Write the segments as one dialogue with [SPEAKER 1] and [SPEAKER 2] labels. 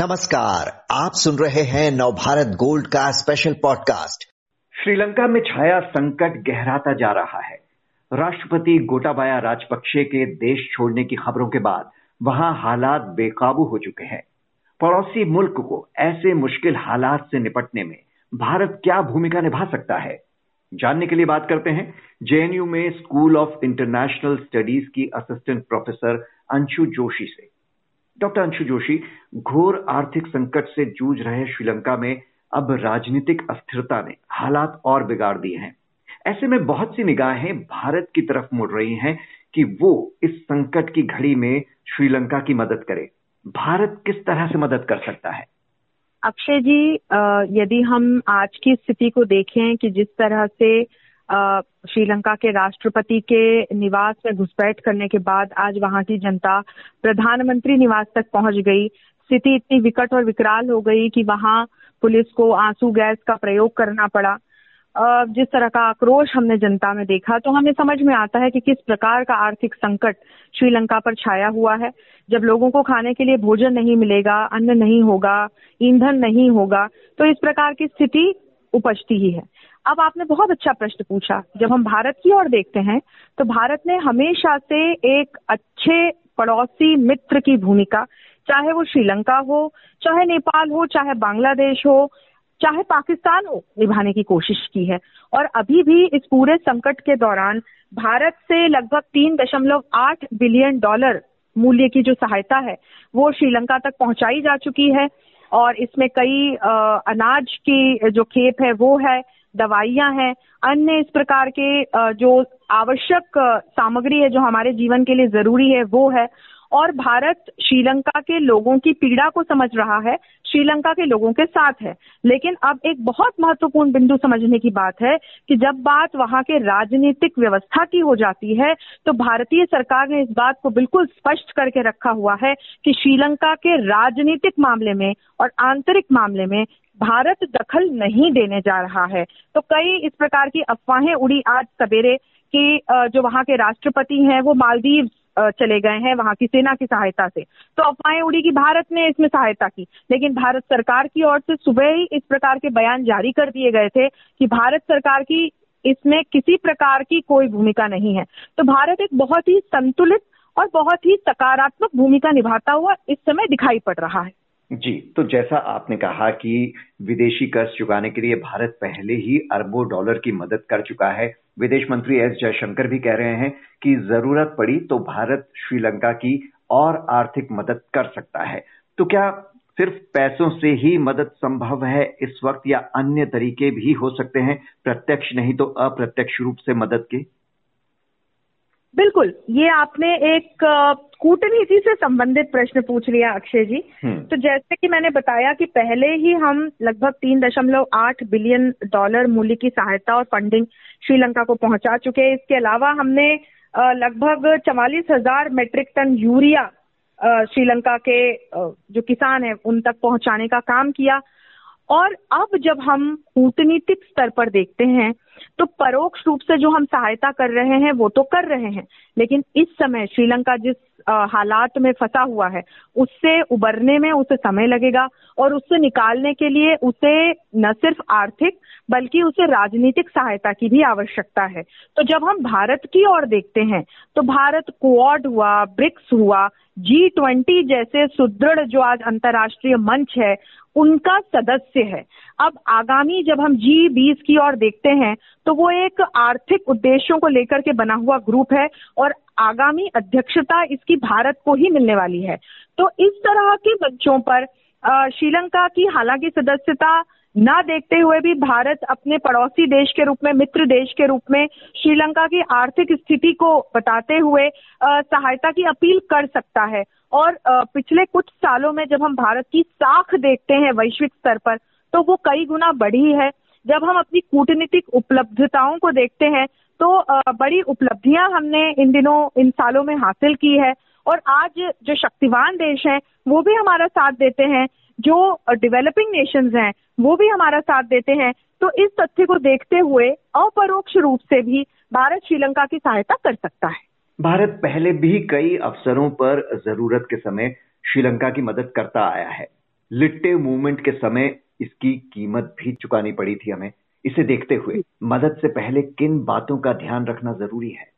[SPEAKER 1] नमस्कार, आप सुन रहे हैं नवभारत गोल्ड का स्पेशल पॉडकास्ट
[SPEAKER 2] श्रीलंका में छाया संकट गहराता जा रहा है। राष्ट्रपति गोटाबाया राजपक्षे के देश छोड़ने की खबरों के बाद वहाँ हालात बेकाबू हो चुके हैं। पड़ोसी मुल्क को ऐसे मुश्किल हालात से निपटने में भारत क्या भूमिका निभा सकता है? जानने के लिए बात करते हैं जेएनयू में स्कूल ऑफ़ इंटरनेशनल स्टडीज़ की असिस्टेंट प्रोफेसर अंशु जोशी से। डॉक्टर अंशु जोशी घोर आर्थिक संकट से जूझ रहे श्रीलंका में अब राजनीतिक अस्थिरता ने हालात और बिगाड़ दिए हैं। ऐसे में बहुत सी निगाहें भारत की तरफ़ मुड़ रही हैं कि वो इस संकट की घड़ी में श्रीलंका की मदद करे। भारत किस तरह से मदद कर सकता है?
[SPEAKER 3] अक्षय जी यदि हम आज की स्थिति को देखें कि जिस तरह से श्रीलंका के राष्ट्रपति के निवास में घुसपैठ करने के बाद आज वहाँ की जनता प्रधानमंत्री निवास तक पहुँच गई। स्थिति इतनी विकट और विकराल हो गई कि वहाँ पुलिस को आँसू गैस का प्रयोग करना पड़ा। जिस तरह का आक्रोश हमने जनता में देखा तो हमें समझ में आता है कि किस प्रकार का आर्थिक संकट श्रीलंका पर छाया हुआ है। जब लोगों को खाने के लिए भोजन नहीं मिलेगा, अन्न नहीं होगा, ईंधन नहीं होगा तो इस प्रकार की स्थिति उपजती ही है। अब आपने बहुत अच्छा प्रश्न पूछा। जब हम भारत की ओर देखते हैं तो भारत ने हमेशा से एक अच्छे पड़ोसी मित्र की भूमिका, चाहे वो श्रीलंका हो, चाहे नेपाल हो, चाहे बांग्लादेश हो, चाहे पाकिस्तान हो, निभाने की कोशिश की है। और अभी भी इस पूरे संकट के दौरान भारत से लगभग तीन दशमलव आठ बिलियन डॉलर मूल्य की जो सहायता है, वो श्रीलंका तक पहुंचाई जा चुकी है। और इसमें कई अनाज की जो खेप है, वो है। दवाइयाँ हैं, अन्य इस प्रकार के जो आवश्यक सामग्री है जो हमारे जीवन के लिए ज़रूरी है, वो है। और भारत श्रीलंका के लोगों की पीड़ा को समझ रहा है, श्रीलंका के लोगों के साथ है। लेकिन अब एक बहुत महत्वपूर्ण बिंदु समझने की बात है कि जब बात वहाँ के राजनीतिक व्यवस्था की हो जाती है तो भारतीय सरकार ने इस बात को बिल्कुल स्पष्ट करके रखा हुआ है कि श्रीलंका के राजनीतिक मामले में और आंतरिक मामले में भारत दखल नहीं देने जा रहा है। तो कई इस प्रकार की अफवाहें उड़ी आज सवेरे कि जो वहाँ के राष्ट्रपति हैं, वो मालदीव चले गए हैं वहाँ की सेना की सहायता से। तो अफवाहें उड़ी कि भारत ने इसमें सहायता की। लेकिन भारत सरकार की ओर से सुबह ही इस प्रकार के बयान जारी कर दिए गए थे कि भारत सरकार की इसमें किसी प्रकार की कोई भूमिका नहीं है। तो भारत एक बहुत ही संतुलित और बहुत ही सकारात्मक भूमिका निभाता हुआ इस समय दिखाई पड़ रहा है।
[SPEAKER 2] जी तो जैसा आपने कहा कि विदेशी कर्ज चुकाने के लिए भारत पहले ही अरबों डॉलर की मदद कर चुका है विदेश मंत्री एस जयशंकर भी कह रहे हैं कि ज़रूरत पड़ी तो भारत श्रीलंका की और आर्थिक मदद कर सकता है। तो क्या सिर्फ़ पैसों से ही मदद संभव है? इस वक्त या अन्य तरीके भी हो सकते हैं, प्रत्यक्ष नहीं तो अप्रत्यक्ष रूप से मदद के?
[SPEAKER 3] बिल्कुल ये आपने एक कूटनीति से संबंधित प्रश्न पूछ लिया अक्षय जी। हम्म। तो जैसे कि मैंने बताया कि पहले ही हम लगभग तीन दशमलव आठ बिलियन डॉलर मूल्य की सहायता और फंडिंग श्रीलंका को पहुँचा चुके हैं। इसके अलावा हमने लगभग चवालीस हज़ार मेट्रिक टन यूरिया श्रीलंका के जो किसान हैं उन तक पहुँचाने का काम किया। और अब जब हम कूटनीतिक स्तर पर देखते हैं तो परोक्ष रूप से जो हम सहायता कर रहे हैं, वो तो कर रहे हैं। लेकिन इस समय श्रीलंका जिस हालात में फंसा हुआ है, उससे उबरने में उसे समय लगेगा और उससे निकालने के लिए उसे न सिर्फ़ आर्थिक, बल्कि उसे राजनीतिक सहायता की भी आवश्यकता है। तो जब हम भारत की ओर देखते हैं तो भारत क्वाड हुआ, ब्रिक्स हुआ जी ट्वेंटी जैसे सुदृढ़ जो आज अंतर्राष्ट्रीय मंच है, उनका सदस्य है। अब आगामी जब हम जी बीस की ओर देखते हैं तो वो एक आर्थिक उद्देश्यों को लेकर के बना हुआ ग्रुप है और आगामी अध्यक्षता इसकी भारत को ही मिलने वाली है। तो इस तरह के मंचों पर श्रीलंका की हालाँकि सदस्यता ना देखते हुए भी भारत अपने पड़ोसी देश के रूप में, मित्र देश के रूप में श्रीलंका की आर्थिक स्थिति को बताते हुए सहायता की अपील कर सकता है। और पिछले कुछ सालों में जब हम भारत की साख देखते हैं वैश्विक स्तर पर तो वो कई गुना बढ़ी है। जब हम अपनी कूटनीतिक उपलब्धताओं को देखते हैं तो बड़ी उपलब्धियाँ हमने इन दिनों, इन सालों में हासिल की है। और आज जो शक्तिवान देश हैं, वो भी हमारा साथ देते हैं। जो डेवलपिंग नेशंस हैं, वो भी हमारा साथ देते हैं। तो इस तथ्य को देखते हुए अपरोक्ष रूप से भी भारत श्रीलंका की सहायता कर सकता है।
[SPEAKER 2] भारत पहले भी कई अवसरों पर ज़रूरत के समय श्रीलंका की मदद करता आया है। लिट्टे मूवमेंट के समय इसकी कीमत भी चुकानी पड़ी थी हमें। इसे देखते हुए मदद से पहले किन बातों का ध्यान रखना ज़रूरी है?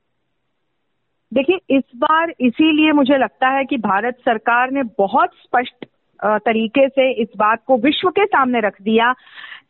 [SPEAKER 3] देखिए, इस बार इसीलिए मुझे लगता है कि भारत सरकार ने बहुत स्पष्ट तरीके से इस बात को विश्व के सामने रख दिया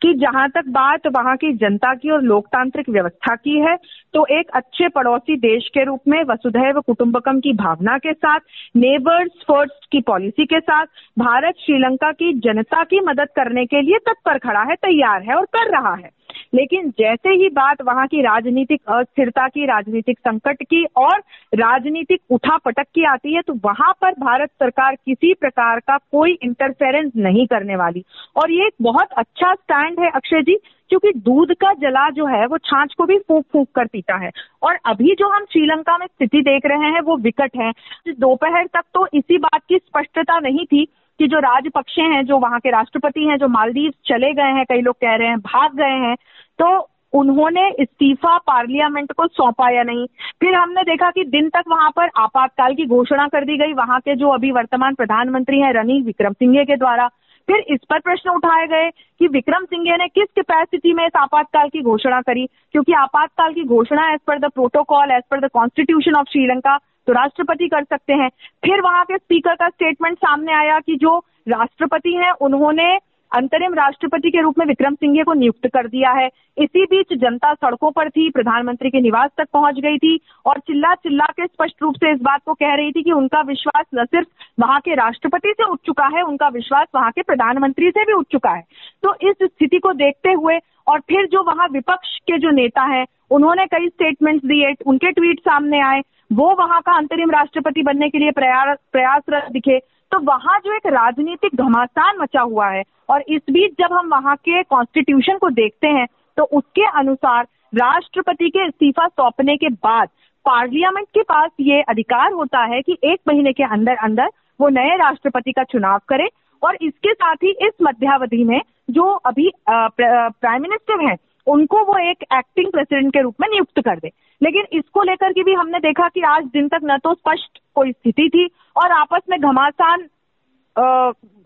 [SPEAKER 3] कि जहाँ तक बात वहाँ की जनता की और लोकतांत्रिक व्यवस्था की है तो एक अच्छे पड़ोसी देश के रूप में वसुधैव कुटुंबकम की भावना के साथ नेबर्स फ़र्स्ट की पॉलिसी के साथ, भारत श्रीलंका की जनता की मदद करने के लिए तत्पर खड़ा है, तैयार है और कर रहा है। लेकिन जैसे ही बात वहाँ की राजनीतिक अस्थिरता की, राजनीतिक संकट की और राजनीतिक उठापटक की आती है तो वहाँ पर भारत सरकार किसी प्रकार का कोई इंटरफेरेंस नहीं करने वाली। और ये एक बहुत अच्छा स्टैंड है अक्षय जी, क्योंकि दूध का जला जो है, वो छाछ को भी फूक फूक कर पीता है। और अभी जो हम श्रीलंका में स्थिति देख रहे हैं, वो विकट है। दोपहर तक तो इसी बात की स्पष्टता नहीं थी कि जो राजपक्षे हैं, जो वहाँ के राष्ट्रपति हैं, जो मालदीव चले गए हैं, कई लोग कह रहे हैं, भाग गए हैं तो उन्होंने इस्तीफा पार्लियामेंट को सौंपा या नहीं? फिर हमने देखा कि दिन तक वहाँ पर आपातकाल की घोषणा कर दी गई। वहाँ के जो अभी वर्तमान प्रधानमंत्री हैं रनिल विक्रम सिंघे के द्वारा। फिर इस पर प्रश्न उठाए गए कि विक्रम सिंघे ने किस कैपेसिटी में इस आपातकाल की घोषणा करी? क्योंकि आपातकाल की घोषणा as per the protocol as per the constitution of Sri Lanka तो राष्ट्रपति कर सकते हैं। फिर वहाँ के स्पीकर का स्टेटमेंट सामने आया कि जो राष्ट्रपति हैं, उन्होंने अंतरिम राष्ट्रपति के रूप में विक्रम सिंघे को नियुक्त कर दिया है। इसी बीच जनता सड़कों पर थी, प्रधानमंत्री के निवास तक पहुँच गई थी और चिल्ला चिल्ला के स्पष्ट रूप से इस बात को कह रही थी कि उनका विश्वास न सिर्फ़ वहाँ के राष्ट्रपति से उठ चुका है, उनका विश्वास वहाँ के प्रधानमंत्री से भी उठ चुका है। तो इस स्थिति को देखते हुए और फिर जो वहाँ विपक्ष के जो नेता हैं, उन्होंने कई स्टेटमेंट्स दिए, उनके ट्वीट सामने आए, वो वहाँ का अंतरिम राष्ट्रपति बनने के लिए प्रयास प्रयासरत दिखे। तो वहाँ जो एक राजनीतिक घमासान मचा हुआ है और इस बीच जब हम वहाँ के कॉन्स्टिट्यूशन को देखते हैं तो उसके अनुसार राष्ट्रपति के इस्तीफा सौंपने के बाद पार्लियामेंट के पास ये अधिकार होता है कि एक महीने के अंदर अंदर वो नए राष्ट्रपति का चुनाव करे और इसके साथ ही इस मध्यावधि में जो अभी प्राइम मिनिस्टर हैं, उनको वो एक एक्टिंग प्रेसिडेंट के रूप में नियुक्त कर दे। लेकिन इसको लेकर के भी हमने देखा कि आज दिन तक न तो स्पष्ट कोई स्थिति थी और आपस में घमासान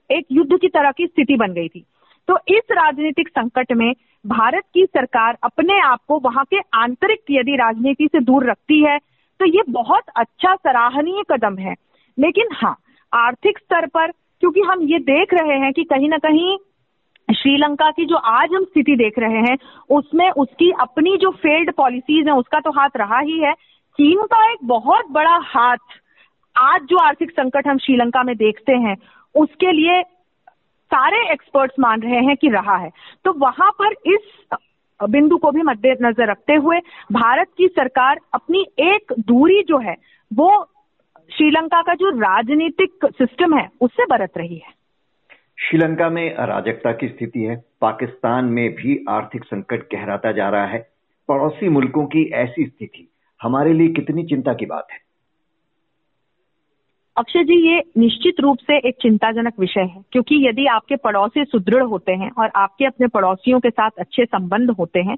[SPEAKER 3] एक युद्ध की तरह की स्थिति बन गई थी। तो इस राजनीतिक संकट में भारत की सरकार अपने आप को वहाँ के आंतरिक यदि राजनीति से दूर रखती है तो ये बहुत अच्छा सराहनीय कदम है। लेकिन हाँ आर्थिक स्तर पर, क्योंकि हम ये देख रहे हैं कि कहीं ना कहीं श्रीलंका की जो आज हम स्थिति देख रहे हैं, उसमें उसकी अपनी जो फेल्ड पॉलिसीज़ है, उसका तो हाथ रहा ही है। चीन का एक बहुत बड़ा हाथ आज जो आर्थिक संकट हम श्रीलंका में देखते हैं, उसके लिए सारे एक्सपर्ट्स मान रहे हैं कि रहा है। तो वहाँ पर इस बिंदु को भी मद्देनजर रखते हुए भारत की सरकार अपनी एक दूरी जो है, वो श्रीलंका का जो राजनीतिक सिस्टम है, उससे बरत रही है।
[SPEAKER 2] श्रीलंका में अराजकता की स्थिति है। पाकिस्तान में भी आर्थिक संकट गहराता जा रहा है। पड़ोसी मुल्कों की ऐसी स्थिति, हमारे लिए कितनी चिंता की बात है?
[SPEAKER 3] अक्षय जी, ये निश्चित रूप से एक चिंताजनक विषय है, क्योंकि यदि आपके पड़ोसी सुदृढ़ होते हैं और आपके अपने पड़ोसियों के साथ अच्छे संबंध होते हैं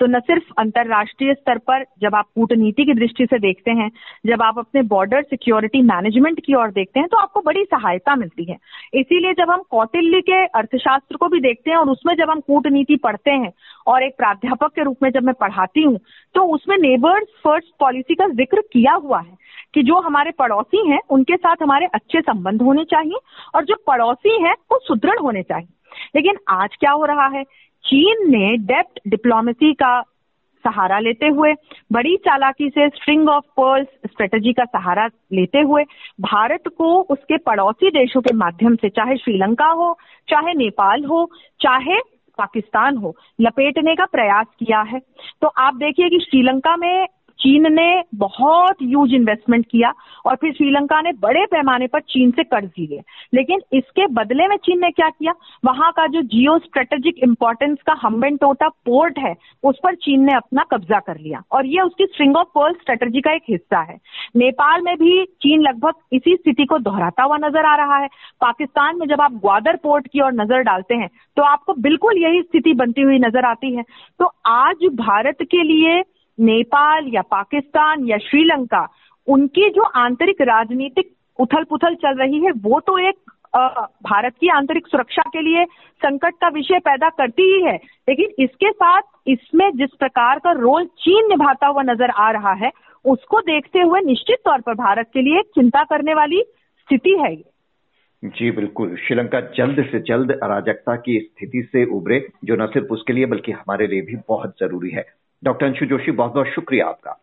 [SPEAKER 3] तो न सिर्फ़ अंतर्राष्ट्रीय स्तर पर जब आप कूटनीति की दृष्टि से देखते हैं, जब आप अपने बॉर्डर सिक्योरिटी मैनेजमेंट की ओर देखते हैं तो आपको बड़ी सहायता मिलती है। इसीलिए जब हम कौटिल्य के अर्थशास्त्र को भी देखते हैं और उसमें जब हम कूटनीति पढ़ते हैं और एक प्राध्यापक के रूप में जब मैं पढ़ाती हूँ तो उसमें नेबर्स फ़र्स्ट पॉलिसी का ज़िक्र किया हुआ है। कि जो हमारे पड़ोसी हैं, उनके साथ हमारे अच्छे संबंध होने चाहिए और जो पड़ोसी हैं, वो सुदृढ़ होने चाहिए। लेकिन आज क्या हो रहा है? चीन ने डेप्ट डिप्लोमेसी का सहारा लेते हुए, बड़ी चालाकी से स्ट्रिंग ऑफ़ पर्ल्स स्ट्रेटजी का सहारा लेते हुए, भारत को उसके पड़ोसी देशों के माध्यम से, चाहे श्रीलंका हो, चाहे नेपाल हो, चाहे पाकिस्तान हो, लपेटने का प्रयास किया है। तो आप देखिए कि श्रीलंका में चीन ने बहुत यूज़ इन्वेस्टमेंट किया और फिर श्रीलंका ने बड़े पैमाने पर चीन से कर्ज लिए। लेकिन इसके बदले में चीन ने क्या किया? वहाँ का जो जियो स्ट्रेटेजिक इंपॉर्टेंस का हम्बेन टोटा पोर्ट है, उस पर चीन ने अपना कब्जा कर लिया। और ये उसकी स्ट्रिंग ऑफ़ पर्ल स्ट्रेटेजी का एक हिस्सा है। नेपाल में भी चीन लगभग इसी स्थिति को दोहराता हुआ नज़र आ रहा है। पाकिस्तान में जब आप ग्वादर पोर्ट की ओर नज़र डालते हैं तो आपको बिल्कुल यही स्थिति बनती हुई नज़र आती है। तो आज भारत के लिए नेपाल या पाकिस्तान या श्रीलंका, उनकी जो आंतरिक राजनीतिक उथल पुथल चल रही है, वो तो एक भारत की आंतरिक सुरक्षा के लिए संकट का विषय पैदा करती ही है। लेकिन इसके साथ इसमें जिस प्रकार का रोल चीन निभाता हुआ नज़र आ रहा है, उसको देखते हुए निश्चित तौर पर भारत के लिए चिंता करने वाली स्थिति है
[SPEAKER 2] जी, बिल्कुल। श्रीलंका जल्द से जल्द अराजकता की स्थिति से उभरे जो न सिर्फ़ उसके लिए बल्कि हमारे लिए भी बहुत ज़रूरी है। डॉक्टर अंशु जोशी बहुत बहुत शुक्रिया आपका।